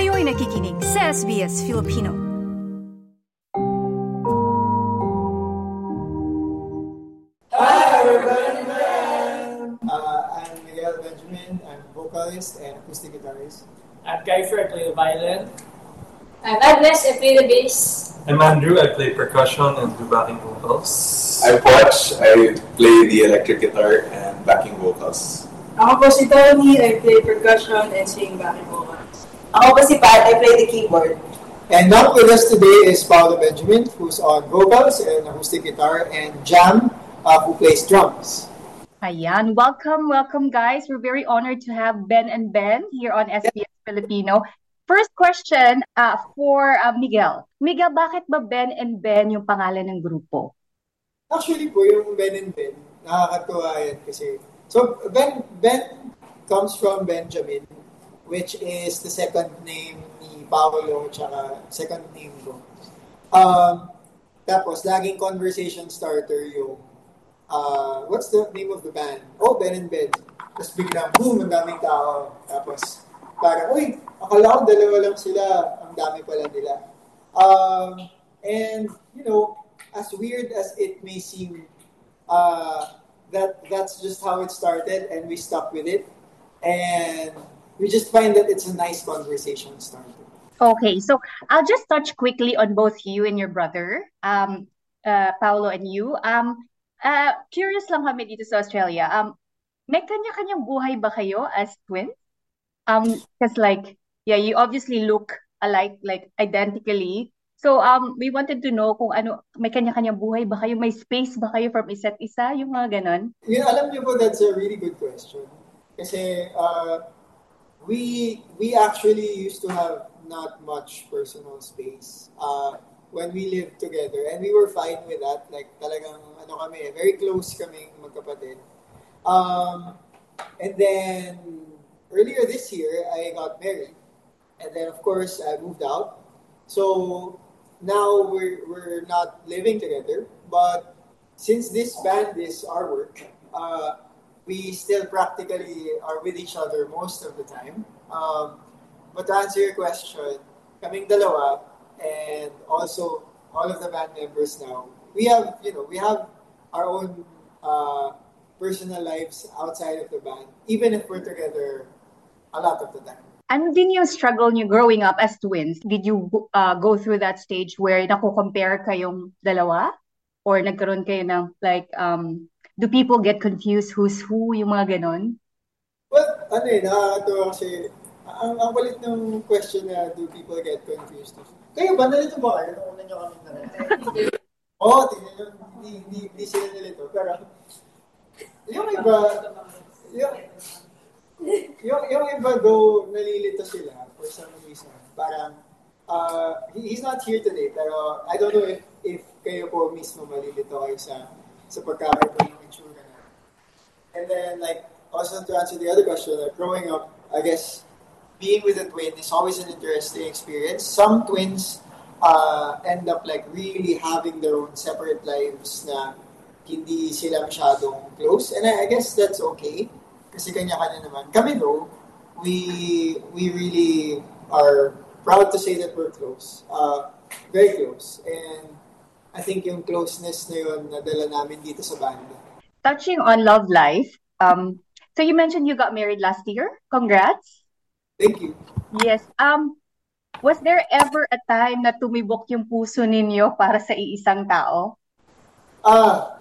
Kayo'y nakikinig sa SBS Filipino. Hi, everybody. Uh, I'm Miguel Benjamin. I'm vocalist and acoustic guitarist. I'm Keifer, I play the violin. I'm Agnes, I play the bass. I'm Andrew, I play percussion and do backing vocals. I'm Poch. I play the electric guitar and backing vocals. Ako po si Toni, I play percussion and sing backing vocals. Ako po si Pat, I play the keyboard. And not with us today is Paolo Benjamin, who's on vocals and acoustic guitar, and Jam, uh, who plays drums. Ayan, welcome, welcome guys. We're very honored to have Ben and Ben here on SBS Filipino. First question uh, for uh, Miguel. Miguel, bakit ba Ben and Ben yung pangalan ng grupo? Actually po, yung Ben and Ben, nakakatuwa yan kasi. So, Ben, Ben comes from Benjamin, which is the second name ni Paolo, tsaka second name ko. Um, tapos, laging conversation starter yung, uh, what's the name of the band? Oh, Ben and Ben. Tapos biglang, boom, ang daming tao. Tapos, parang, uy, akala ko dalawa lang sila, ang dami pala nila. Um, and, you know, as weird as it may seem, uh, that that's just how it started, and we stuck with it. And we just find that it's a nice conversation starter. Okay, so I'll just touch quickly on both you and your brother, um, uh, Paolo and you. Um, uh, curious lang kami dito sa Australia. Um, may kanya-kanyang buhay ba kayo as twins? Um, because like, yeah, you obviously look alike, like identically. So um, we wanted to know kung ano, may kanya-kanyang buhay ba kayo? May space ba kayo from isa't isa? Yung mga ganon? Know, alam niyo po, that's a really good question. Kasi uh, we we actually used to have not much personal space uh, when we lived together. And we were fine with that. Like talagang ano kami, very close kaming magkapatid. Um, and then earlier this year, I got married. And then of course, I moved out. So now we're, we're not living together. But since this band is our work, uh, we still practically are with each other most of the time. Um, but to answer your question, kaming dalawa, and also all of the band members now, we have, you know, we have our own uh, personal lives outside of the band, even if we're together a lot of the time. Ano din yung struggle niyo growing up as twins? Did you uh, go through that stage where nako-compare kayong dalawa? Or nagkaroon kayo ng like, um, do people get confused who's who, yung mga ganon? Well, ano eh, nakakatawa kasi ang, ang kulit ng question na do people get confused? Kayo ba, nalito ba kayo? Nung una nyo kami nalito. Oo, oh, tingnan nyo, hindi, hindi, hindi sila nalito. Pero, yung iba, yung, yung, yung iba though, nalilito sila for some reason. Parang, uh, he, he's not here today, pero I don't know if, if kayo po mismo malilito kayo sa, sa pagkakaiba ng itsura na. And then, like, also to answer the other question, like, growing up, I guess, being with a twin is always an interesting experience. Some twins uh, end up like really having their own separate lives na hindi sila masyadong close. And I, I guess that's okay. Kasi kanya-kanya naman. Kami though, we, we really are proud to say that we're close. Uh, very close. And I think yung closeness na yun nadala namin dito sa band. Touching on love life, um, so you mentioned you got married last year. Congrats. Thank you. Yes. Um, was there ever a time na tumibok yung puso ninyo para sa iisang tao? Ah,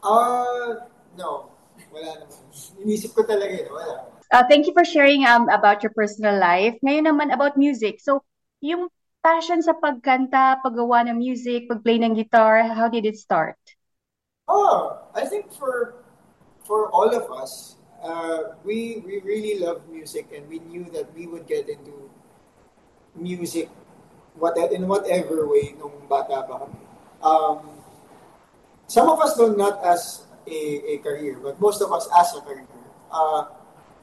uh, uh, no. Wala naman. Inisip ko talaga yun. Wala. Uh, thank you for sharing um, about your personal life. Ngayon naman about music. So, yung passion sa pagkanta, paggawa ng music, pagplay ng guitar, how did it start? Oh, I think for for all of us, uh, we we really love music, and we knew that we would get into music, what in whatever way nung bata pa kami. Um, some of us don't as a, a career, but most of us as a career. Uh,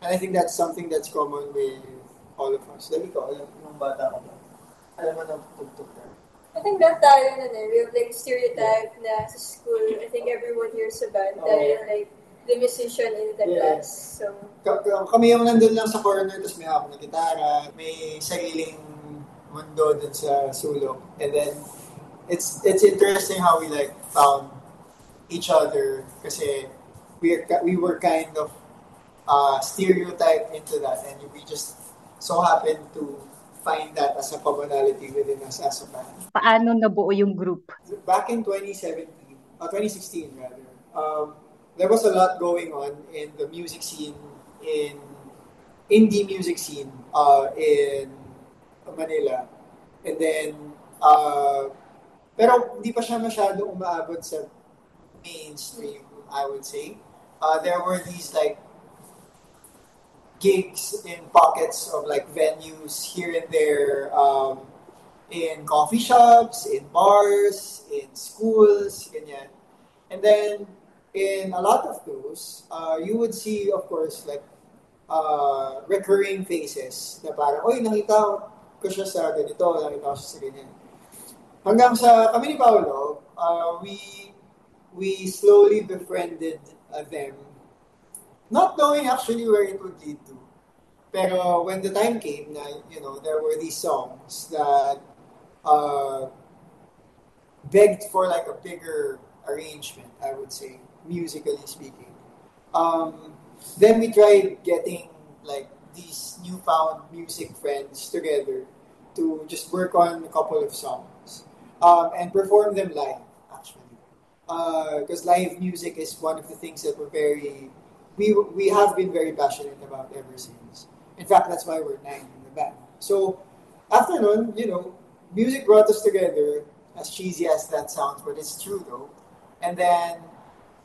and I think that's something that's common with all of us. Dali ko, alam nung bata ka ba? Alam mo na tugtog. I think that tayo na eh. We have like stereotype na sa school. I think everyone here sa band Oh. dahil like the musician in the Yeah. class. So, Ka- ka- Kami yung nandun lang sa corner, tapos may hawak na gitara, may sariling mundo dun sa sulok. And then, it's it's interesting how we like found each other kasi we are, we were kind of uh, stereotyped into that and we just so happened to find that as a commonality within us as a band. Paano nabuo yung group? Back in 2017, uh, 2016 rather, um, there was a lot going on in the music scene, in indie music scene uh, in Manila. And then, uh, pero hindi pa siya masyado umaabot sa mainstream, I would say. Uh, there were these like gigs in pockets of like venues here and there, um, in coffee shops, in bars, in schools, ganyan. And then in a lot of those, uh, you would see, of course, like uh, recurring faces na parang, oy, nakita ko siya sa ganito, nakita ko siya sa ganyan. Hanggang sa kami ni Paolo, uh, we we slowly befriended uh, them not knowing actually where it would lead to. Pero when the time came na, you know, there were these songs that uh, begged for like a bigger arrangement, I would say, musically speaking. Um, then we tried getting like these newfound music friends together to just work on a couple of songs um, and perform them live, actually. Because uh, live music is one of the things that we're very we we have been very passionate about ever since. In fact, that's why we're nine in the band. So after nun, you know, music brought us together. As cheesy as that sounds, but it's true though. And then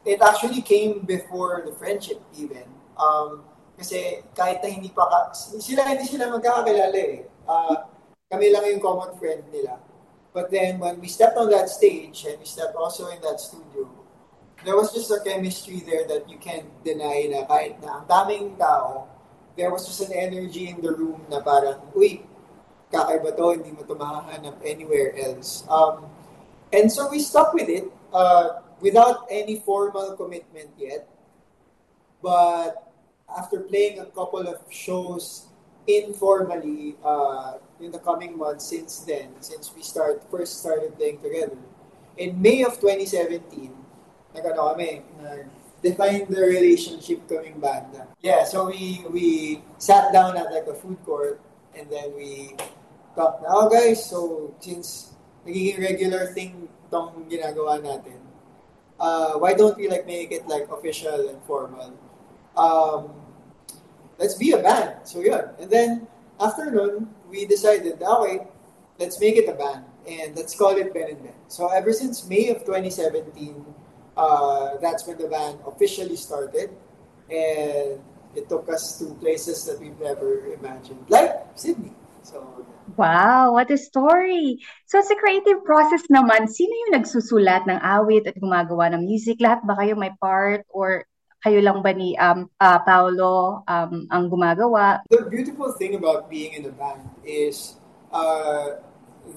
it actually came before the friendship even. Um, kasi kahit na hindi pa ka, sila hindi sila magkakakilala eh. Uh, kami lang yung common friend nila. But then when we stepped on that stage and we stepped also in that studio, there was just a chemistry there that you can't deny na kahit na ang daming tao, there was just an energy in the room na parang, uy, kakaiba to, hindi mo to mahahanap anywhere else. Um, and so we stuck with it uh, without any formal commitment yet. But after playing a couple of shows informally uh, in the coming months since then, since we start first started playing together, in May of 2017, nag-ano kami, define the relationship kaming banda. Yeah, so we we sat down at like a food court and then we talked na, oh guys, so since nagiging regular thing tong ginagawa natin, uh, why don't we like make it like official and formal? Um, let's be a band. So yeah, and then after nun, we decided, okay, let's make it a band and let's call it Ben and Ben. So ever since May of 2017, uh, that's when the band officially started, and it took us to places that we've never imagined, like Sydney. So. Wow, what a story! So sa creative process naman, sino yung nagsusulat ng awit at gumagawa ng music? Lahat ba kayo may part or kayo lang ba ni um, uh, Paolo um, ang gumagawa? The beautiful thing about being in a band is uh,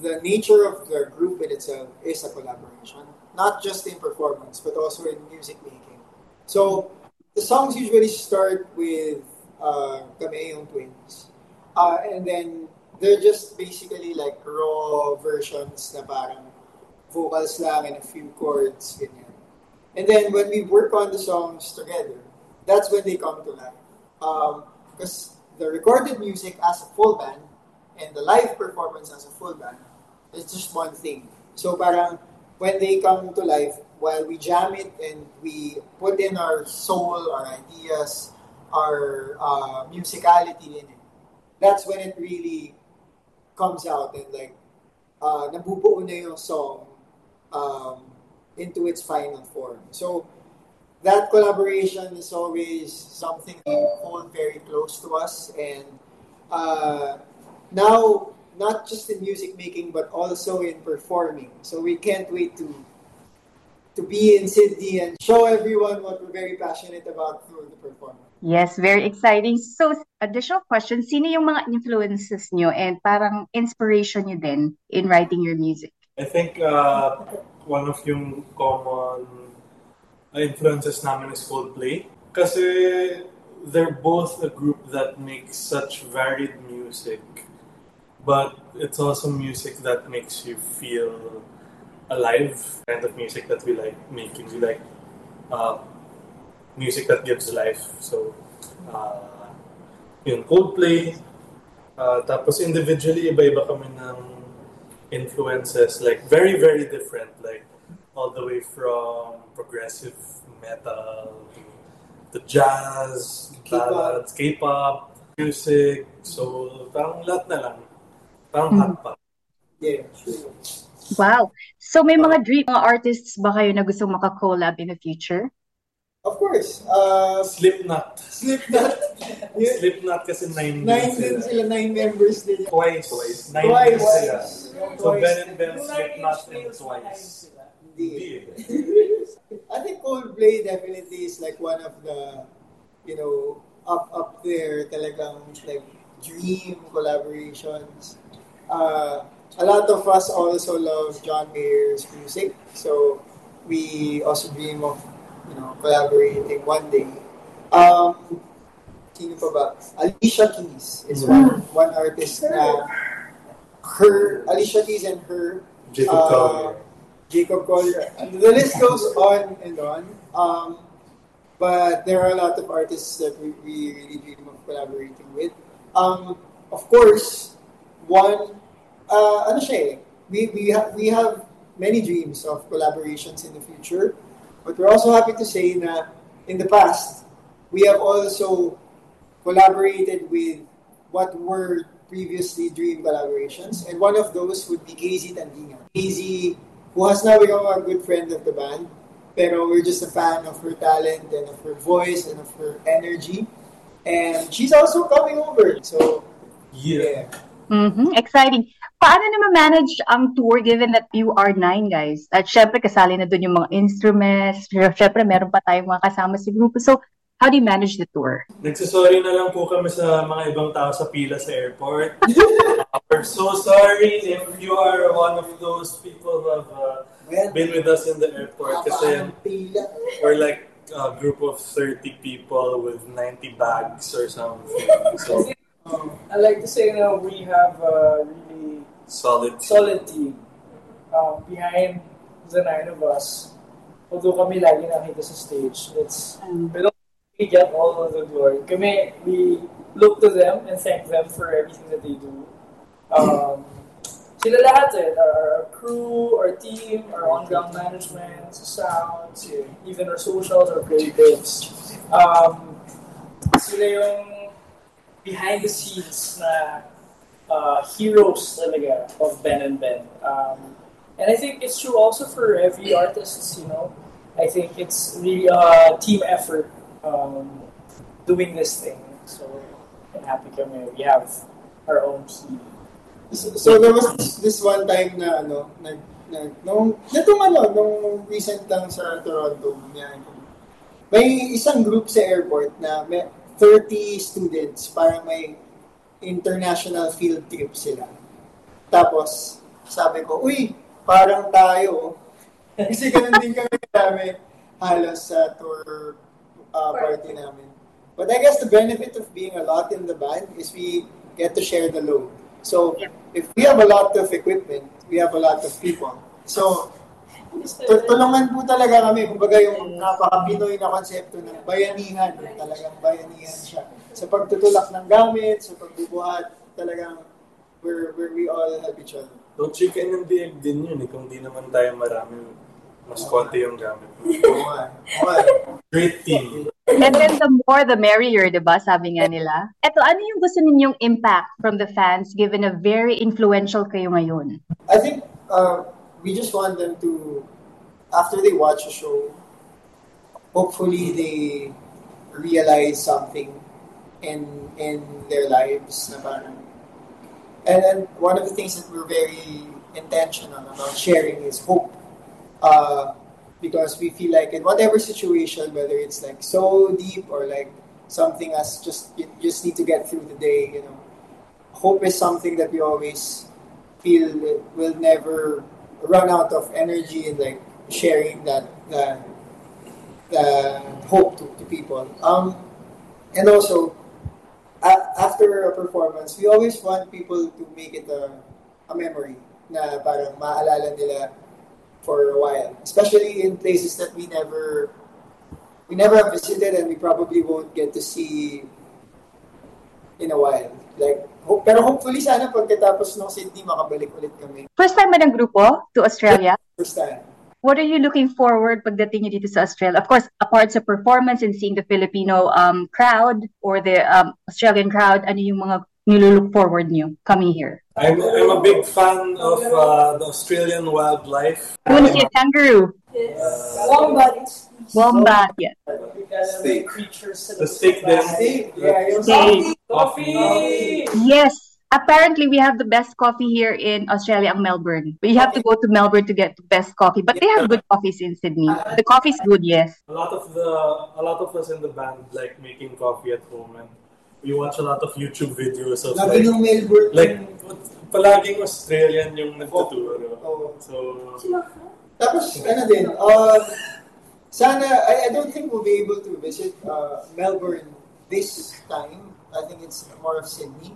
the nature of the group in itself is a collaboration. Not just in performance, but also in music making. So, the songs usually start with uh, yung twins. Uh, and then, they're just basically like raw versions na parang vocals lang and a few chords, ganyan. And then when we work on the songs together, that's when they come to life. Because um, the recorded music as a full band and the live performance as a full band is just one thing. So parang when they come to life, while we jam it and we put in our soul, our ideas, our uh, musicality in it, that's when it really comes out and like uh, nabubuo na yung song um, into its final form. So that collaboration is always something we hold very close to us and uh, now not just in music making but also in performing. So we can't wait to to be in Sydney and show everyone what we're very passionate about through the performance. Yes, very exciting. So, additional question, sino yung mga influences nyo and parang inspiration nyo din in writing your music? I think uh, one of yung common influences namin is Coldplay. Kasi they're both a group that makes such varied music but it's also music that makes you feel alive. Kind of music that we like making. We like uh, music that gives life. So, uh, yun, Coldplay. Uh, tapos individually, iba-iba kami ng influences. Like, very, very different. Like, all the way from progressive metal to, to jazz, K-pop. ballads, K-pop, music. So, parang lahat na lang. Parang Mm. hot pot. Yeah, sure. Wow. So may mga dream mga artists ba kayo na gustong maka-collab in the future? Of course. Uh, Slipknot. Slipknot. Yeah. Slipknot kasi nine, Nine din sila, nine members din. Twice. Twice. Nine Twice. sila. So Twice. Ben and Ben, Slipknot, and twice. Hindi. Hindi. I think Coldplay definitely is like one of the, you know, up up there talagang like dream collaborations. Uh, a lot of us also love John Mayer's music, so we also dream of, you know, collaborating one day. Um, sino pa ba? Alicia Keys is one one artist na her Alicia Keys and her Jacob uh, Collier. Jacob Collier. The list goes on and on. Um, but there are a lot of artists that we, we really dream of collaborating with. Um, of course, one, uh, ano siya eh, we, we, have, we have many dreams of collaborations in the future. But we're also happy to say na in the past, we have also collaborated with what were previously dream collaborations. And one of those would be KZ Tandingan. KZ, who has now become a good friend of the band, pero we're just a fan of her talent and of her voice and of her energy. And she's also coming over. So, Yeah. yeah. Mhm, Exciting. Paano naman manage ang tour given that you are nine guys? At syempre kasali na dun yung mga instruments. Syempre meron pa tayong mga kasama sa grupo. So, how do you manage the tour? Nagsasorry na lang po kami sa mga ibang tao sa pila sa airport. We're so sorry if you are one of those people who have uh, been with us in the airport kasi we're like a group of 30 people with 90 bags or something. So, Um, I like to say now we have a really solid. solid team um, behind the nine of us. Although kami lagi nakita sa stage, it's we don't we get all of the glory. Kami, we look to them and thank them for everything that they do. Um, sila lahat eh, our, our crew, our team, our on-ground management, sounds, even our socials, our creatives. Um, sila yung behind the scenes na uh, heroes talaga of Ben and Ben. Um, and I think it's true also for every artist, you know. I think it's really a team effort um, doing this thing. So, I'm happy kami. We have our own team. So, so there was this, one time na ano, nag, nag, nung, nitong ano, nung recent lang sa Toronto, yan, may isang group sa airport na may 30 students, parang may international field trip sila. Tapos, sabi ko, uy, parang tayo. Kasi ganun din kami dami halos sa tour uh, party namin. But I guess the benefit of being a lot in the band is we get to share the load. So, if we have a lot of equipment, we have a lot of people. So, tulungan po talaga kami. Kumbaga yung napaka-Pinoy na konsepto ng bayanihan. Talagang bayanihan siya. Sa pagtutulak ng gamit, sa pagbubuhat, talagang where, where we all help each other. So, chicken and dieg din yun eh. Kung di naman tayo marami, mas konti yung gamit. Great team. And then the more the merrier, 'di ba? Sabi nga nila. Eto, ano yung gusto ninyong impact from the fans given a very influential kayo ngayon? I think uh, we just want them to, after they watch a show, hopefully they realize something in in their lives and then one of the things that we're very intentional about sharing is hope. Uh, because we feel like in whatever situation whether it's like so deep or like something as just you just need to get through the day you know hope is something that we always feel will never run out of energy and like sharing that that, that hope to, to people um and also a- after a performance, we always want people to make it a, a memory na parang maalala nila for a while. Especially in places that we never we never have visited and we probably won't get to see in a while. Like, ho- pero hopefully sana pagkatapos ng Sydney, makabalik ulit kami. First time ba ng grupo to Australia? First time. What are you looking forward pagdating nyo dito sa Australia? Of course, apart sa performance and seeing the Filipino um, crowd or the um, Australian crowd, ano yung mga nilulook forward nyo coming here? I'm, I'm a big fan of uh, the Australian wildlife. You want to see a kangaroo? Yes. Wombat. Wombat, yeah. Because Steak. the creatures The steak then. Steak. Yeah, yung Steak. Coffee! Yes. Apparently, we have the best coffee here in Australia, ang Melbourne. But you have to go to Melbourne to get the best coffee. But they have good coffees in Sydney. The coffee's good, yes. A lot of the a lot of us in the band like making coffee at home and we watch a lot of YouTube videos of Lagi like ng Melbourne. like palaging Australian yung nagtuturo. Oo. So Tapos, ano din, uh, sana, I, I don't think we'll be able to visit uh, Melbourne this time. I think it's more of Sydney.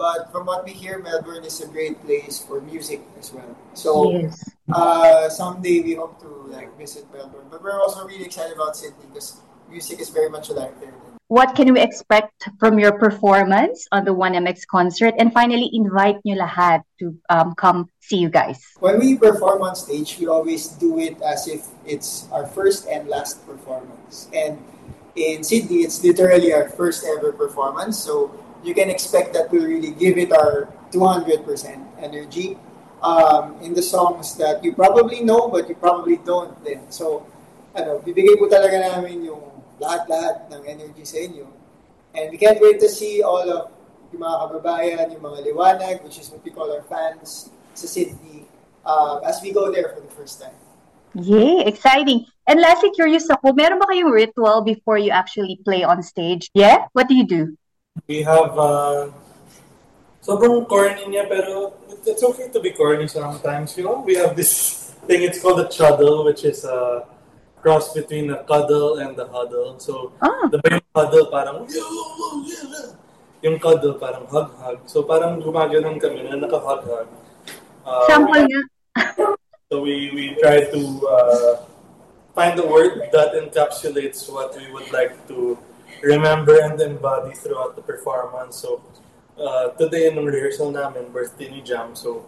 But from what we hear, Melbourne is a great place for music as well. So, Yes. uh, someday we hope to like visit Melbourne. But we're also really excited about Sydney because music is very much alive there. What can we expect from your performance on the 1MX concert? And finally, invite nyo lahat to um, come see you guys. When we perform on stage, we always do it as if it's our first and last performance. And in Sydney, it's literally our first ever performance. So you can expect that we'll really give it our 200% energy um, in the songs that you probably know, but you probably don't then. So, ano, bibigay po talaga namin yung lahat-lahat ng energy sa inyo. And we can't wait to see all of yung mga kababayan, yung mga liwanag, which is what we call our fans sa Sydney, uh, as we go there for the first time. Yay, exciting. And lastly, curious ako, meron ba kayong ritual before you actually play on stage? Yeah? What do you do? We have uh, sobrang corny niya pero it's okay to be corny sometimes. You know, we have this thing. It's called a chuddle, which is a cross between a cuddle and a huddle. So Ah. the yung huddle parang yung cuddle parang hug-hug. So parang gumaganon kami na naka-hug-hug. Uh, Sample nga. So we, we try to uh, find a word that encapsulates what we would like to remember and embody throughout the performance. So uh, today nung rehearsal namin, birthday ni Jam. So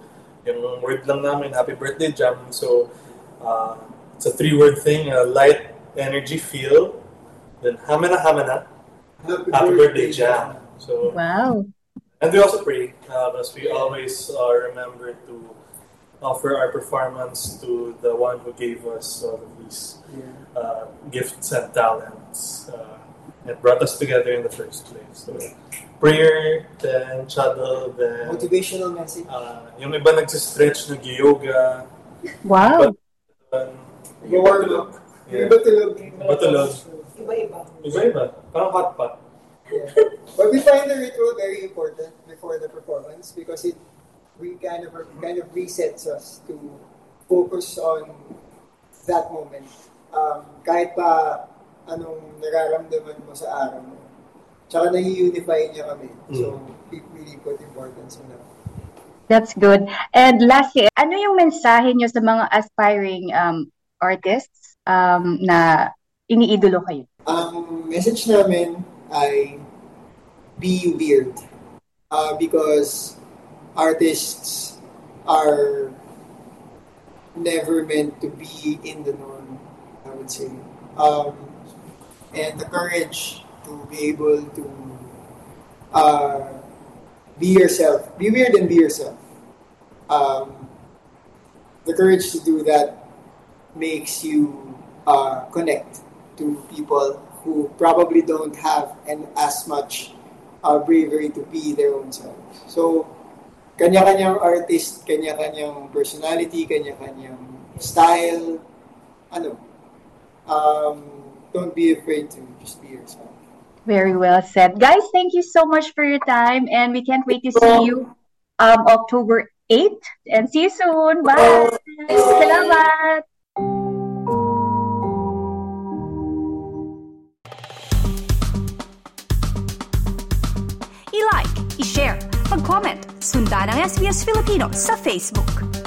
yung word lang namin, happy birthday Jam. So uh, it's a three-word thing, uh, light, energy, feel. Then hamana hamana, happy birthday Jam. So Wow. and we also pray because we always uh, remember to offer our performance to the one who gave us all of these uh, gifts and talents uh, and brought us together in the first place. So, prayer, then chadal, then Motivational message. uh, yung iba nagsistretch, nag-yoga, Wow. Yung Yeah. iba tulog. Iba tulog. Iba-iba. Iba-iba. Parang hot pot. Yeah. But we find the ritual very important before the performance because it we kind of kind of resets us to focus on that moment. Um, kahit pa anong nararamdaman mo sa araw mo. Tsaka nai-unify niya kami. So, we really put importance on that. That's good. And lastly, ano yung mensahe nyo sa mga aspiring um, artists um, na iniidolo kayo? Ang message namin ay be weird. Uh, because artists are never meant to be in the norm, I would say. Um, and the courage to be able to uh, be yourself, be weird and be yourself. Um, the courage to do that makes you uh, connect to people who probably don't have and as much uh, bravery to be their own selves. So, kanya-kanyang artist, kanya-kanyang personality, kanya-kanyang style, ano, um, don't be afraid to just be yourself. Very well said. Guys, thank you so much for your time and we can't wait to see you um, October 8th and see you soon. Bye! Salamat! i-share, mag-comment, sundan ang SBS Filipino sa Facebook.